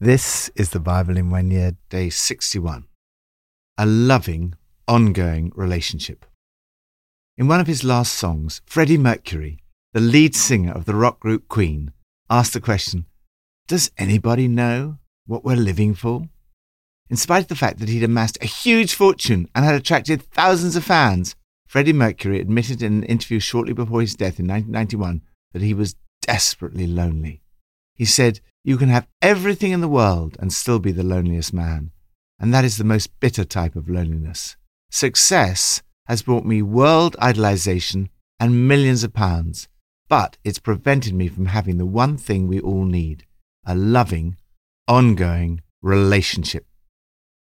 This is the Bible in one year, day 61. A loving, ongoing relationship. In one of his last songs, Freddie Mercury, the lead singer of the rock group Queen, asked the question Does anybody know what we're living for? In spite of the fact that he'd amassed a huge fortune and had attracted thousands of fans, Freddie Mercury admitted in an interview shortly before his death in 1991 that he was desperately lonely. He said, You can have everything in the world and still be the loneliest man. And that is the most bitter type of loneliness. Success has brought me world idolization and millions of pounds, but it's prevented me from having the one thing we all need a loving, ongoing relationship.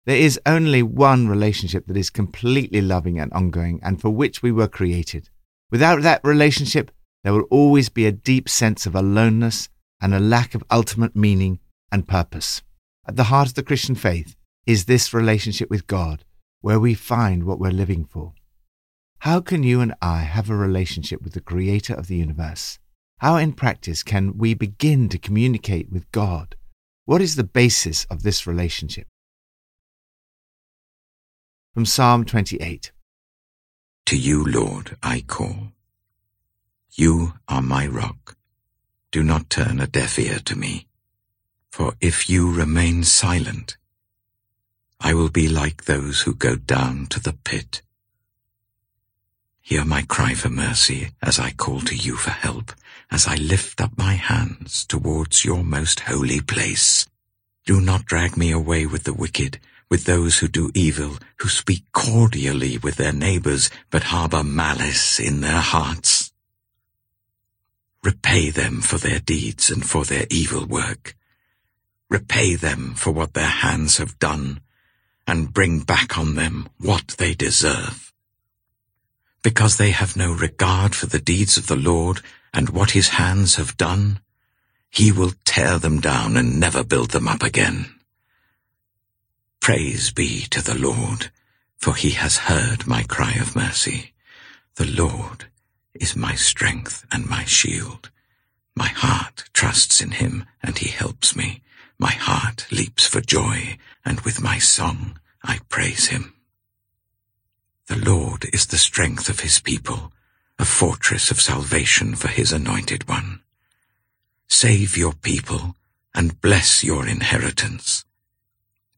There is only one relationship that is completely loving and ongoing and for which we were created. Without that relationship, there will always be a deep sense of aloneness and a lack of ultimate meaning and purpose. At the heart of the Christian faith is this relationship with God, where we find what we're living for. How can you and I have a relationship with the Creator of the universe? How, in practice, can we begin to communicate with God? What is the basis of this relationship? From Psalm 28 To you, Lord, I call. You are my rock. Do not turn a deaf ear to me. For if you remain silent, I will be like those who go down to the pit. Hear my cry for mercy as I call to you for help, as I lift up my hands towards your most holy place. Do not drag me away with the wicked, with those who do evil, who speak cordially with their neighbors, but harbor malice in their hearts. Repay them for their deeds and for their evil work. Repay them for what their hands have done, and bring back on them what they deserve. Because they have no regard for the deeds of the Lord and what his hands have done, he will tear them down and never build them up again. Praise be to the Lord, for he has heard my cry of mercy. The Lord is my strength and my shield. My heart trusts in him, and he helps me. My heart leaps for joy, and with my song I praise him. The Lord is the strength of his people, a fortress of salvation for his anointed one. Save your people and bless your inheritance.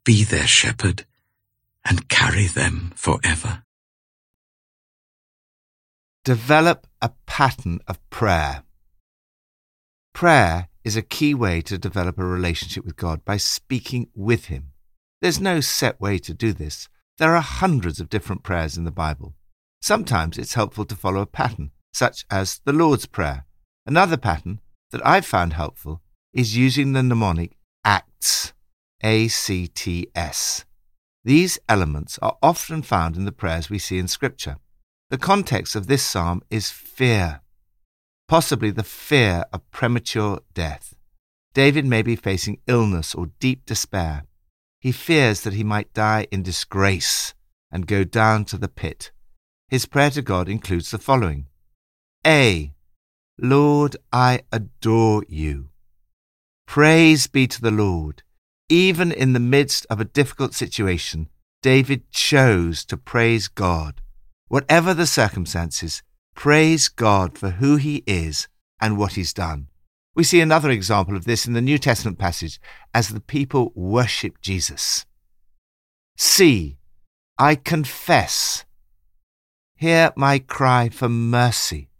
Be their shepherd and carry them forever. Develop a pattern of prayer. Prayer is a key way to develop a relationship with God by speaking with Him. There's no set way to do this. There are hundreds of different prayers in the Bible. Sometimes it's helpful to follow a pattern, such as the Lord's Prayer. Another pattern that I've found helpful is using the mnemonic ACTS. A C T S. These elements are often found in the prayers we see in Scripture. The context of this psalm is fear, possibly the fear of premature death. David may be facing illness or deep despair. He fears that he might die in disgrace and go down to the pit. His prayer to God includes the following A. Lord, I adore you. Praise be to the Lord. Even in the midst of a difficult situation, David chose to praise God. Whatever the circumstances, praise God for who he is and what he's done. We see another example of this in the New Testament passage as the people worship Jesus. See, I confess. Hear my cry for mercy.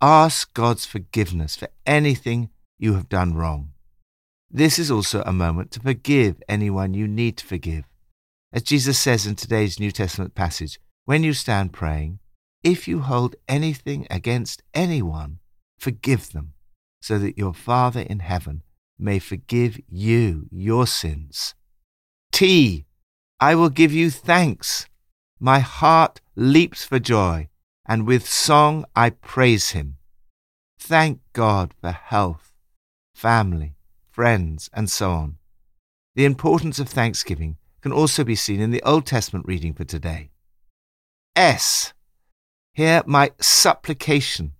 Ask God's forgiveness for anything you have done wrong. This is also a moment to forgive anyone you need to forgive. As Jesus says in today's New Testament passage, when you stand praying, if you hold anything against anyone, forgive them, so that your Father in heaven may forgive you your sins. T. I will give you thanks. My heart leaps for joy, and with song I praise him. Thank God for health, family, friends, and so on. The importance of thanksgiving can also be seen in the Old Testament reading for today. S. Hear my supplication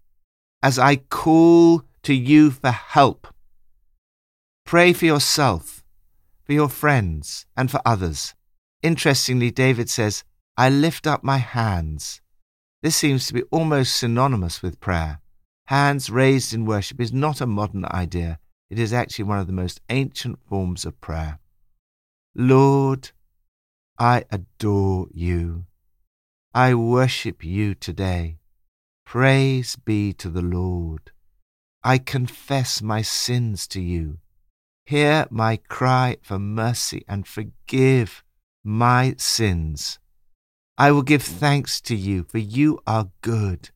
as I call to you for help. Pray for yourself. for your friends, and for others. Interestingly, David says, I lift up my hands. This seems to be almost synonymous with prayer. Hands raised in worship is not a modern idea, it is actually one of the most ancient forms of prayer. Lord, I adore you. I worship you today. Praise be to the Lord. I confess my sins to you. Hear my cry for mercy and forgive my sins. I will give thanks to you, for you are good.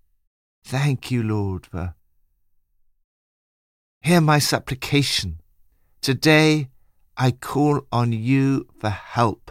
Thank you, Lord, for. Hear my supplication. Today I call on you for help.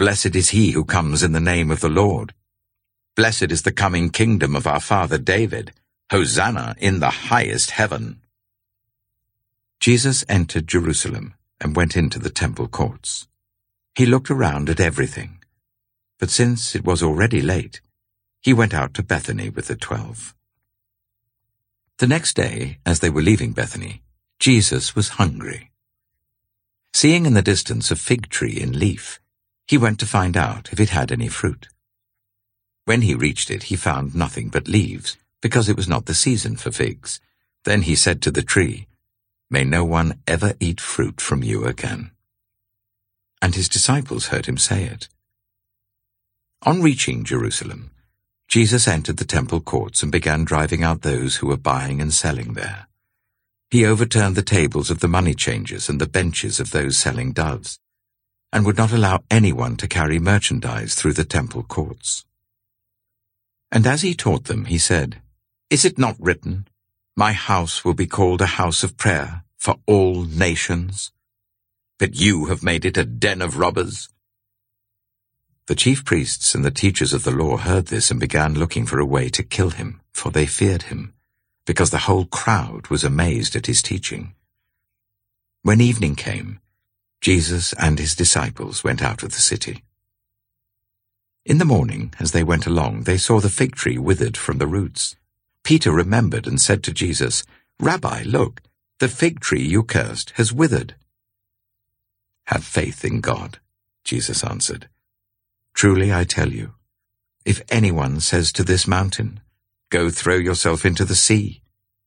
Blessed is he who comes in the name of the Lord. Blessed is the coming kingdom of our father David. Hosanna in the highest heaven. Jesus entered Jerusalem and went into the temple courts. He looked around at everything, but since it was already late, he went out to Bethany with the twelve. The next day, as they were leaving Bethany, Jesus was hungry. Seeing in the distance a fig tree in leaf, he went to find out if it had any fruit. When he reached it, he found nothing but leaves, because it was not the season for figs. Then he said to the tree, May no one ever eat fruit from you again. And his disciples heard him say it. On reaching Jerusalem, Jesus entered the temple courts and began driving out those who were buying and selling there. He overturned the tables of the money changers and the benches of those selling doves, and would not allow anyone to carry merchandise through the temple courts. And as he taught them, he said, Is it not written, My house will be called a house of prayer for all nations? But you have made it a den of robbers. The chief priests and the teachers of the law heard this and began looking for a way to kill him, for they feared him, because the whole crowd was amazed at his teaching. When evening came, Jesus and his disciples went out of the city. In the morning, as they went along, they saw the fig tree withered from the roots. Peter remembered and said to Jesus, Rabbi, look, the fig tree you cursed has withered. Have faith in God, Jesus answered. Truly I tell you, if anyone says to this mountain, Go throw yourself into the sea,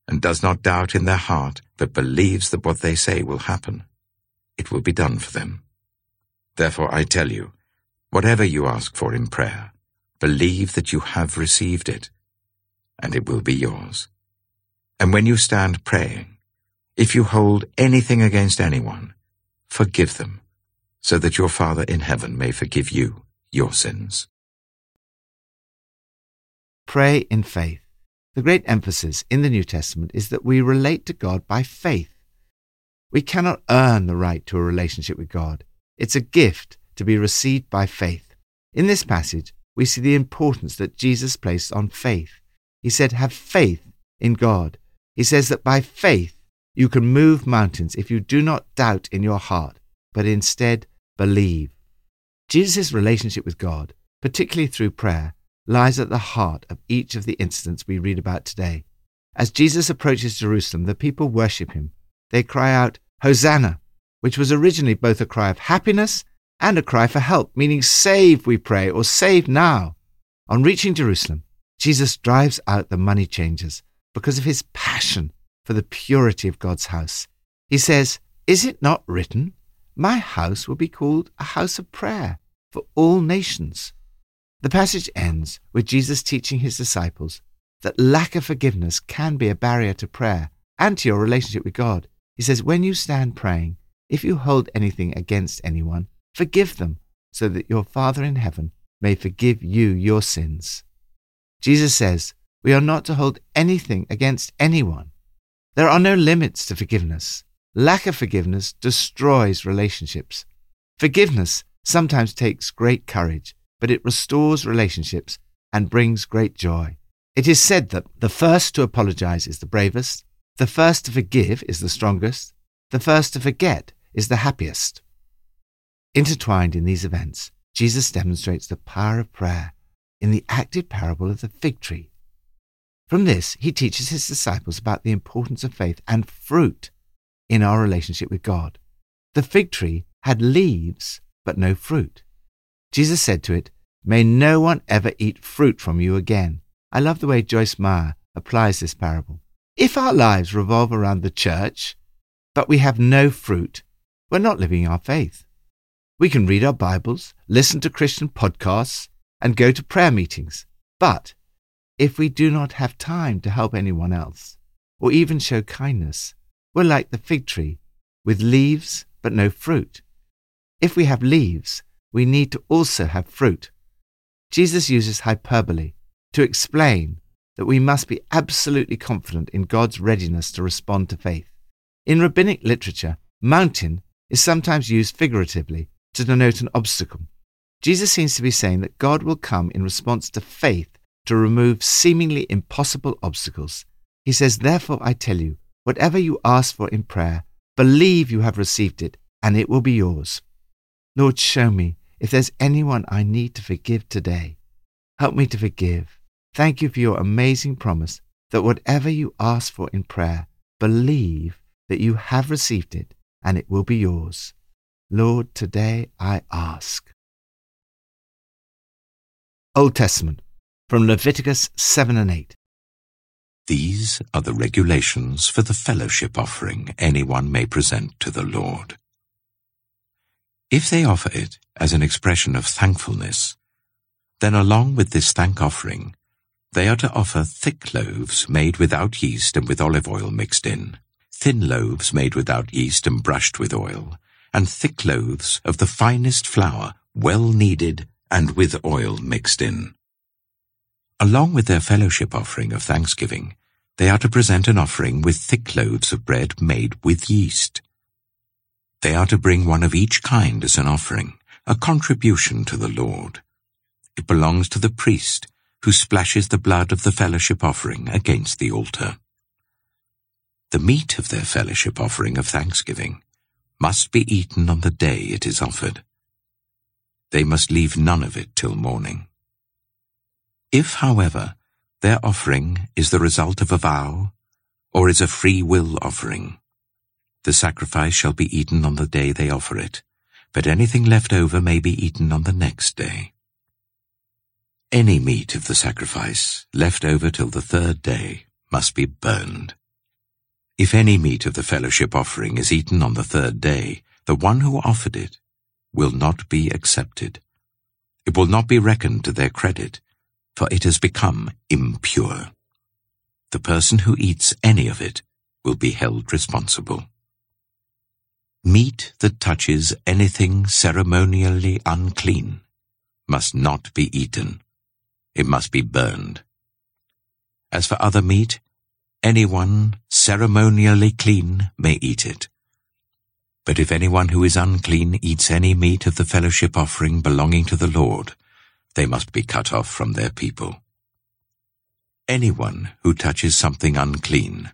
and does not doubt in their heart, but believes that what they say will happen, it will be done for them. Therefore I tell you, whatever you ask for in prayer, believe that you have received it, and it will be yours. And when you stand praying, if you hold anything against anyone, forgive them, so that your Father in heaven may forgive you your sins. Pray in faith. The great emphasis in the New Testament is that we relate to God by faith. We cannot earn the right to a relationship with God. It's a gift to be received by faith. In this passage, we see the importance that Jesus placed on faith. He said, Have faith in God. He says that by faith you can move mountains if you do not doubt in your heart, but instead believe. Jesus' relationship with God, particularly through prayer, lies at the heart of each of the incidents we read about today. As Jesus approaches Jerusalem, the people worship him. They cry out, Hosanna, which was originally both a cry of happiness and a cry for help, meaning save, we pray, or save now. On reaching Jerusalem, Jesus drives out the money changers because of his passion for the purity of God's house. He says, Is it not written, My house will be called a house of prayer for all nations. The passage ends with Jesus teaching his disciples that lack of forgiveness can be a barrier to prayer and to your relationship with God. He says, When you stand praying, if you hold anything against anyone, forgive them, so that your Father in heaven may forgive you your sins. Jesus says, We are not to hold anything against anyone. There are no limits to forgiveness. Lack of forgiveness destroys relationships. Forgiveness sometimes takes great courage, but it restores relationships and brings great joy. It is said that the first to apologize is the bravest, the first to forgive is the strongest, the first to forget is the happiest. Intertwined in these events, Jesus demonstrates the power of prayer in the acted parable of the fig tree. From this, he teaches his disciples about the importance of faith and fruit in our relationship with God. The fig tree had leaves, but no fruit. Jesus said to it, May no one ever eat fruit from you again. I love the way Joyce Meyer applies this parable. If our lives revolve around the church, but we have no fruit, we're not living our faith. We can read our Bibles, listen to Christian podcasts, and go to prayer meetings. But if we do not have time to help anyone else, or even show kindness, we're like the fig tree, with leaves but no fruit. If we have leaves, we need to also have fruit. Jesus uses hyperbole to explain that we must be absolutely confident in God's readiness to respond to faith. In rabbinic literature, mountain is sometimes used figuratively to denote an obstacle. Jesus seems to be saying that God will come in response to faith to remove seemingly impossible obstacles. He says, Therefore I tell you, whatever you ask for in prayer, believe you have received it, and it will be yours. Lord, show me if there's anyone I need to forgive today. Help me to forgive Thank you for your amazing promise that whatever you ask for in prayer, believe that you have received it and it will be yours. Lord, today I ask. Old Testament, from Leviticus 7 and 8. These are the regulations for the fellowship offering anyone may present to the Lord. If they offer it as an expression of thankfulness, then along with this thank offering, they are to offer thick loaves made without yeast and with olive oil mixed in, thin loaves made without yeast and brushed with oil, and thick loaves of the finest flour, well kneaded and with oil mixed in. Along with their fellowship offering of thanksgiving, they are to present an offering with thick loaves of bread made with yeast. They are to bring one of each kind as an offering, a contribution to the Lord. It belongs to the priest, who splashes the blood of the fellowship offering against the altar. The meat of their fellowship offering of thanksgiving must be eaten on the day it is offered. They must leave none of it till morning. If, however, their offering is the result of a vow, or is a free will offering, the sacrifice shall be eaten on the day they offer it, but anything left over may be eaten on the next day. Any meat of the sacrifice, left over till the third day, must be burned. If any meat of the fellowship offering is eaten on the third day, the one who offered it will not be accepted. It will not be reckoned to their credit, for it has become impure. The person who eats any of it will be held responsible. Meat that touches anything ceremonially unclean must not be eaten it must be burned. As for other meat, anyone ceremonially clean may eat it. But if anyone who is unclean eats any meat of the fellowship offering belonging to the Lord, they must be cut off from their people. Anyone who touches something unclean,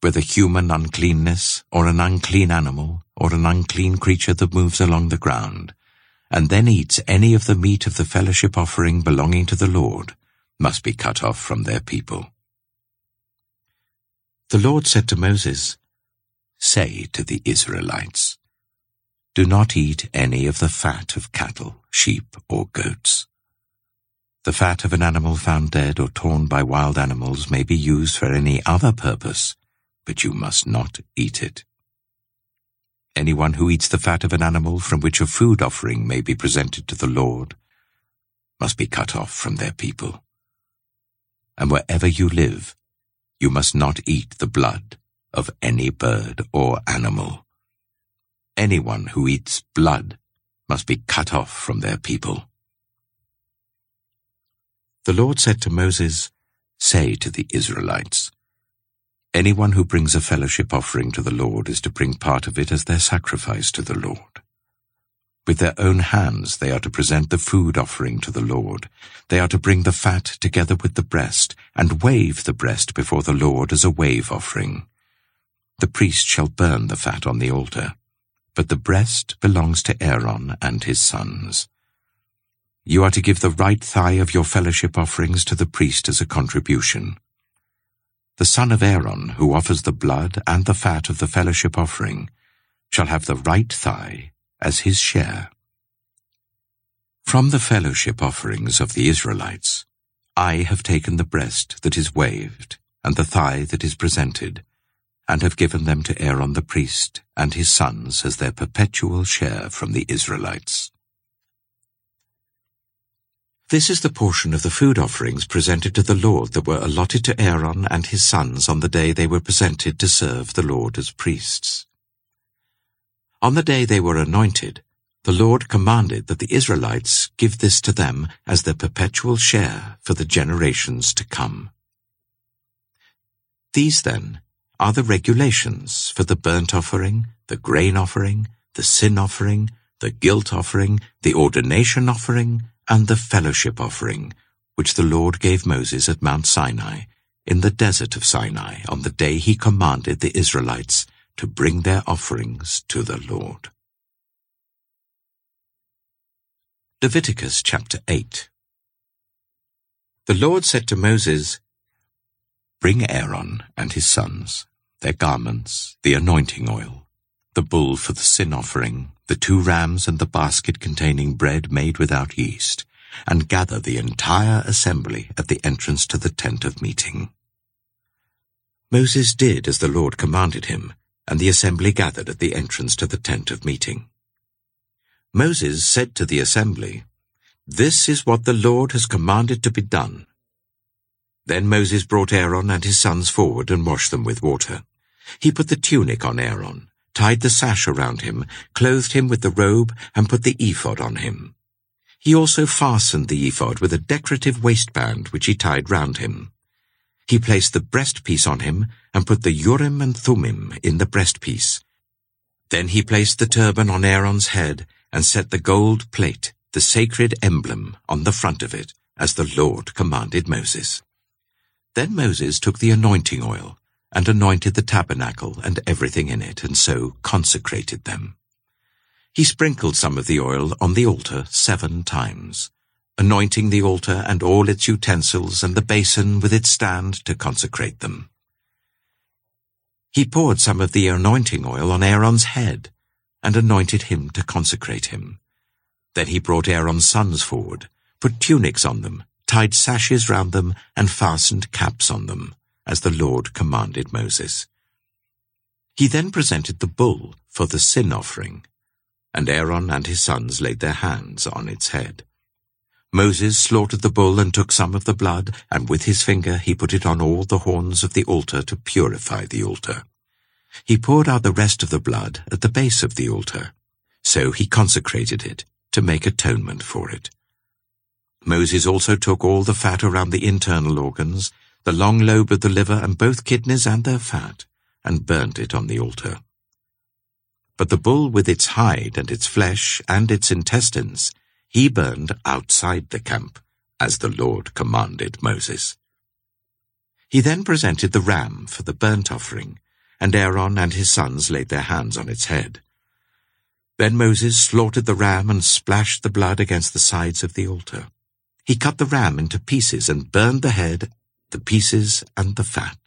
whether human uncleanness, or an unclean animal, or an unclean creature that moves along the ground, and then eats any of the meat of the fellowship offering belonging to the Lord, must be cut off from their people. The Lord said to Moses, Say to the Israelites, Do not eat any of the fat of cattle, sheep, or goats. The fat of an animal found dead or torn by wild animals may be used for any other purpose, but you must not eat it. Anyone who eats the fat of an animal from which a food offering may be presented to the Lord must be cut off from their people. And wherever you live, you must not eat the blood of any bird or animal. Anyone who eats blood must be cut off from their people. The Lord said to Moses, Say to the Israelites, Anyone who brings a fellowship offering to the Lord is to bring part of it as their sacrifice to the Lord. With their own hands they are to present the food offering to the Lord. They are to bring the fat together with the breast, and wave the breast before the Lord as a wave offering. The priest shall burn the fat on the altar, but the breast belongs to Aaron and his sons. You are to give the right thigh of your fellowship offerings to the priest as a contribution. The son of Aaron, who offers the blood and the fat of the fellowship offering, shall have the right thigh as his share. From the fellowship offerings of the Israelites, I have taken the breast that is waved and the thigh that is presented, and have given them to Aaron the priest and his sons as their perpetual share from the Israelites. This is the portion of the food offerings presented to the Lord that were allotted to Aaron and his sons on the day they were presented to serve the Lord as priests. On the day they were anointed, the Lord commanded that the Israelites give this to them as their perpetual share for the generations to come. These, then, are the regulations for the burnt offering, the grain offering, the sin offering, the guilt offering, the ordination offering, and the fellowship offering, which the Lord gave Moses at Mount Sinai, in the desert of Sinai, on the day he commanded the Israelites to bring their offerings to the Lord. Leviticus chapter 8 The Lord said to Moses, Bring Aaron and his sons, their garments, the anointing oil, the bull for the sin offering, the two rams and the basket containing bread made without yeast, and gather the entire assembly at the entrance to the tent of meeting. Moses did as the Lord commanded him, and the assembly gathered at the entrance to the tent of meeting. Moses said to the assembly, This is what the Lord has commanded to be done. Then Moses brought Aaron and his sons forward and washed them with water. He put the tunic on Aaron, tied the sash around him, clothed him with the robe, and put the ephod on him. He also fastened the ephod with a decorative waistband which he tied round him. He placed the breastpiece on him and put the Urim and Thummim in the breastpiece. Then he placed the turban on Aaron's head and set the gold plate, the sacred emblem, on the front of it, as the Lord commanded Moses. Then Moses took the anointing oil and anointed the tabernacle and everything in it, and so consecrated them. He sprinkled some of the oil on the altar seven times, anointing the altar and all its utensils and the basin with its stand to consecrate them. He poured some of the anointing oil on Aaron's head and anointed him to consecrate him. Then he brought Aaron's sons forward, put tunics on them, tied sashes round them, and fastened caps on them as the Lord commanded Moses. He then presented the bull for the sin offering, and Aaron and his sons laid their hands on its head. Moses slaughtered the bull and took some of the blood, and with his finger he put it on all the horns of the altar to purify the altar. He poured out the rest of the blood at the base of the altar. So he consecrated it to make atonement for it. Moses also took all the fat around the internal organs the long lobe of the liver and both kidneys and their fat, and burnt it on the altar. But the bull with its hide and its flesh and its intestines he burned outside the camp, as the Lord commanded Moses. He then presented the ram for the burnt offering, and Aaron and his sons laid their hands on its head. Then Moses slaughtered the ram and splashed the blood against the sides of the altar. He cut the ram into pieces and burned the head the pieces and the fat.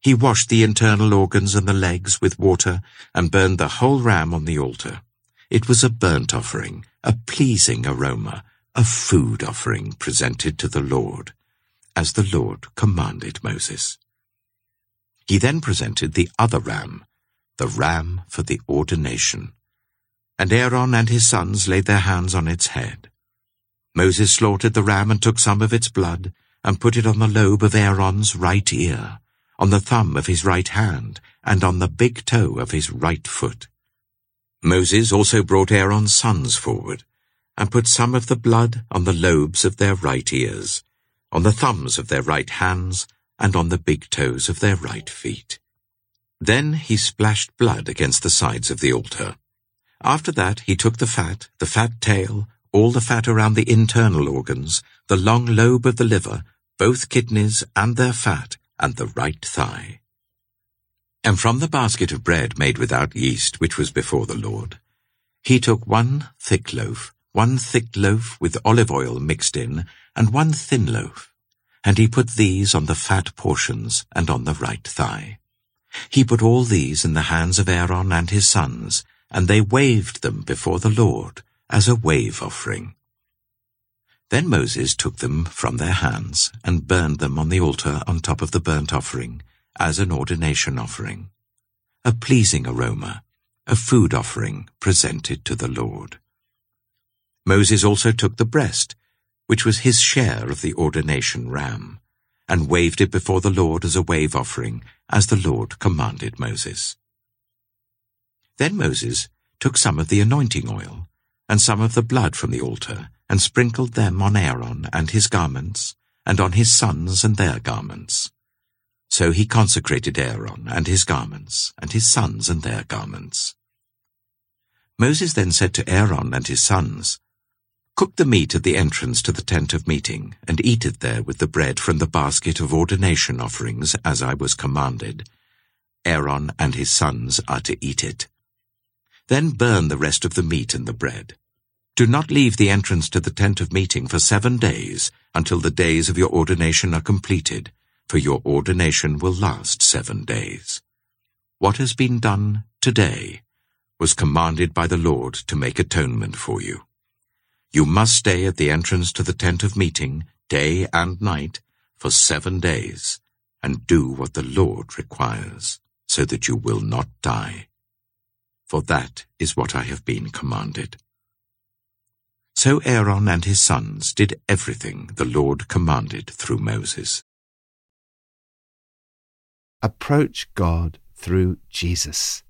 He washed the internal organs and the legs with water and burned the whole ram on the altar. It was a burnt offering, a pleasing aroma, a food offering presented to the Lord, as the Lord commanded Moses. He then presented the other ram, the ram for the ordination. And Aaron and his sons laid their hands on its head. Moses slaughtered the ram and took some of its blood, and put it on the lobe of Aaron's right ear, on the thumb of his right hand, and on the big toe of his right foot. Moses also brought Aaron's sons forward, and put some of the blood on the lobes of their right ears, on the thumbs of their right hands, and on the big toes of their right feet. Then he splashed blood against the sides of the altar. After that he took the fat, the fat tail, all the fat around the internal organs, the long lobe of the liver, both kidneys and their fat, and the right thigh. And from the basket of bread made without yeast, which was before the Lord, he took one thick loaf, one thick loaf with olive oil mixed in, and one thin loaf, and he put these on the fat portions and on the right thigh. He put all these in the hands of Aaron and his sons, and they waved them before the Lord as a wave offering. Then Moses took them from their hands and burned them on the altar on top of the burnt offering as an ordination offering, a pleasing aroma, a food offering presented to the Lord. Moses also took the breast, which was his share of the ordination ram, and waved it before the Lord as a wave offering, as the Lord commanded Moses. Then Moses took some of the anointing oil, and some of the blood from the altar, and sprinkled them on Aaron and his garments, and on his sons and their garments. So he consecrated Aaron and his garments, and his sons and their garments. Moses then said to Aaron and his sons, Cook the meat at the entrance to the tent of meeting, and eat it there with the bread from the basket of ordination offerings, as I was commanded. Aaron and his sons are to eat it. Then burn the rest of the meat and the bread. Do not leave the entrance to the tent of meeting for seven days, until the days of your ordination are completed, for your ordination will last seven days. What has been done today was commanded by the Lord to make atonement for you. You must stay at the entrance to the tent of meeting, day and night, for seven days, and do what the Lord requires, so that you will not die for that is what I have been commanded. So Aaron and his sons did everything the Lord commanded through Moses. Approach God through Jesus.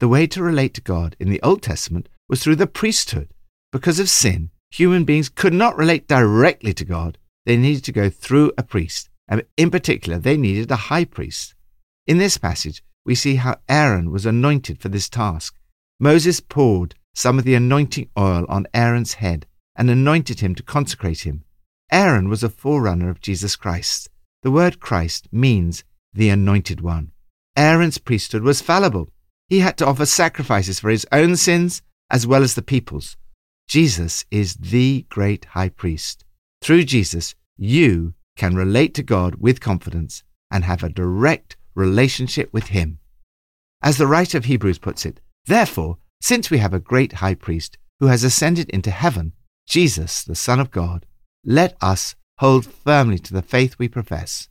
The way to relate to God in the Old Testament was through the priesthood. Because of sin, human beings could not relate directly to God. They needed to go through a priest, and in particular, they needed a high priest. In this passage, we see how Aaron was anointed for this task. Moses poured some of the anointing oil on Aaron's head and anointed him to consecrate him. Aaron was a forerunner of Jesus Christ. The word Christ means the anointed one. Aaron's priesthood was fallible. He had to offer sacrifices for his own sins as well as the people's. Jesus is the great high priest. Through Jesus, you can relate to God with confidence and have a direct relationship with Him. As the writer of Hebrews puts it, Therefore, since we have a great high priest who has ascended into heaven, Jesus, the Son of God, let us hold firmly to the faith we profess.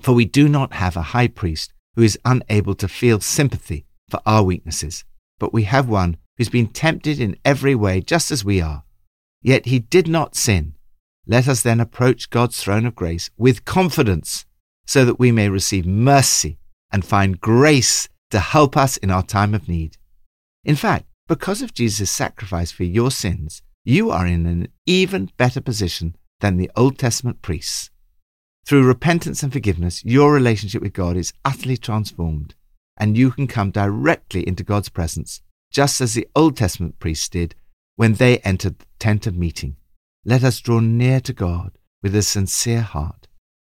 For we do not have a high priest who is unable to feel sympathy for our weaknesses, but we have one who's been tempted in every way just as we are. Yet he did not sin. Let us then approach God's throne of grace with confidence so that we may receive mercy and find grace to help us in our time of need. In fact, because of Jesus' sacrifice for your sins, you are in an even better position than the Old Testament priests. Through repentance and forgiveness, your relationship with God is utterly transformed, and you can come directly into God's presence, just as the Old Testament priests did when they entered the tent of meeting. Let us draw near to God with a sincere heart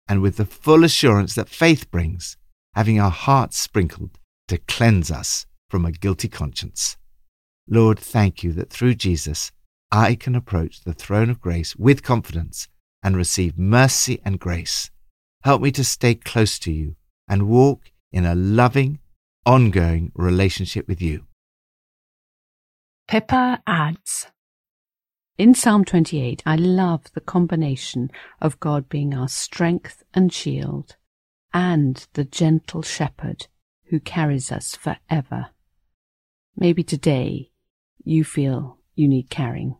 and with the full assurance that faith brings, having our hearts sprinkled to cleanse us from a guilty conscience. Lord, thank you that through Jesus I can approach the throne of grace with confidence and receive mercy and grace. Help me to stay close to you and walk in a loving, ongoing relationship with you. Pippa adds In Psalm 28, I love the combination of God being our strength and shield and the gentle shepherd who carries us forever. Maybe today you feel you need carrying.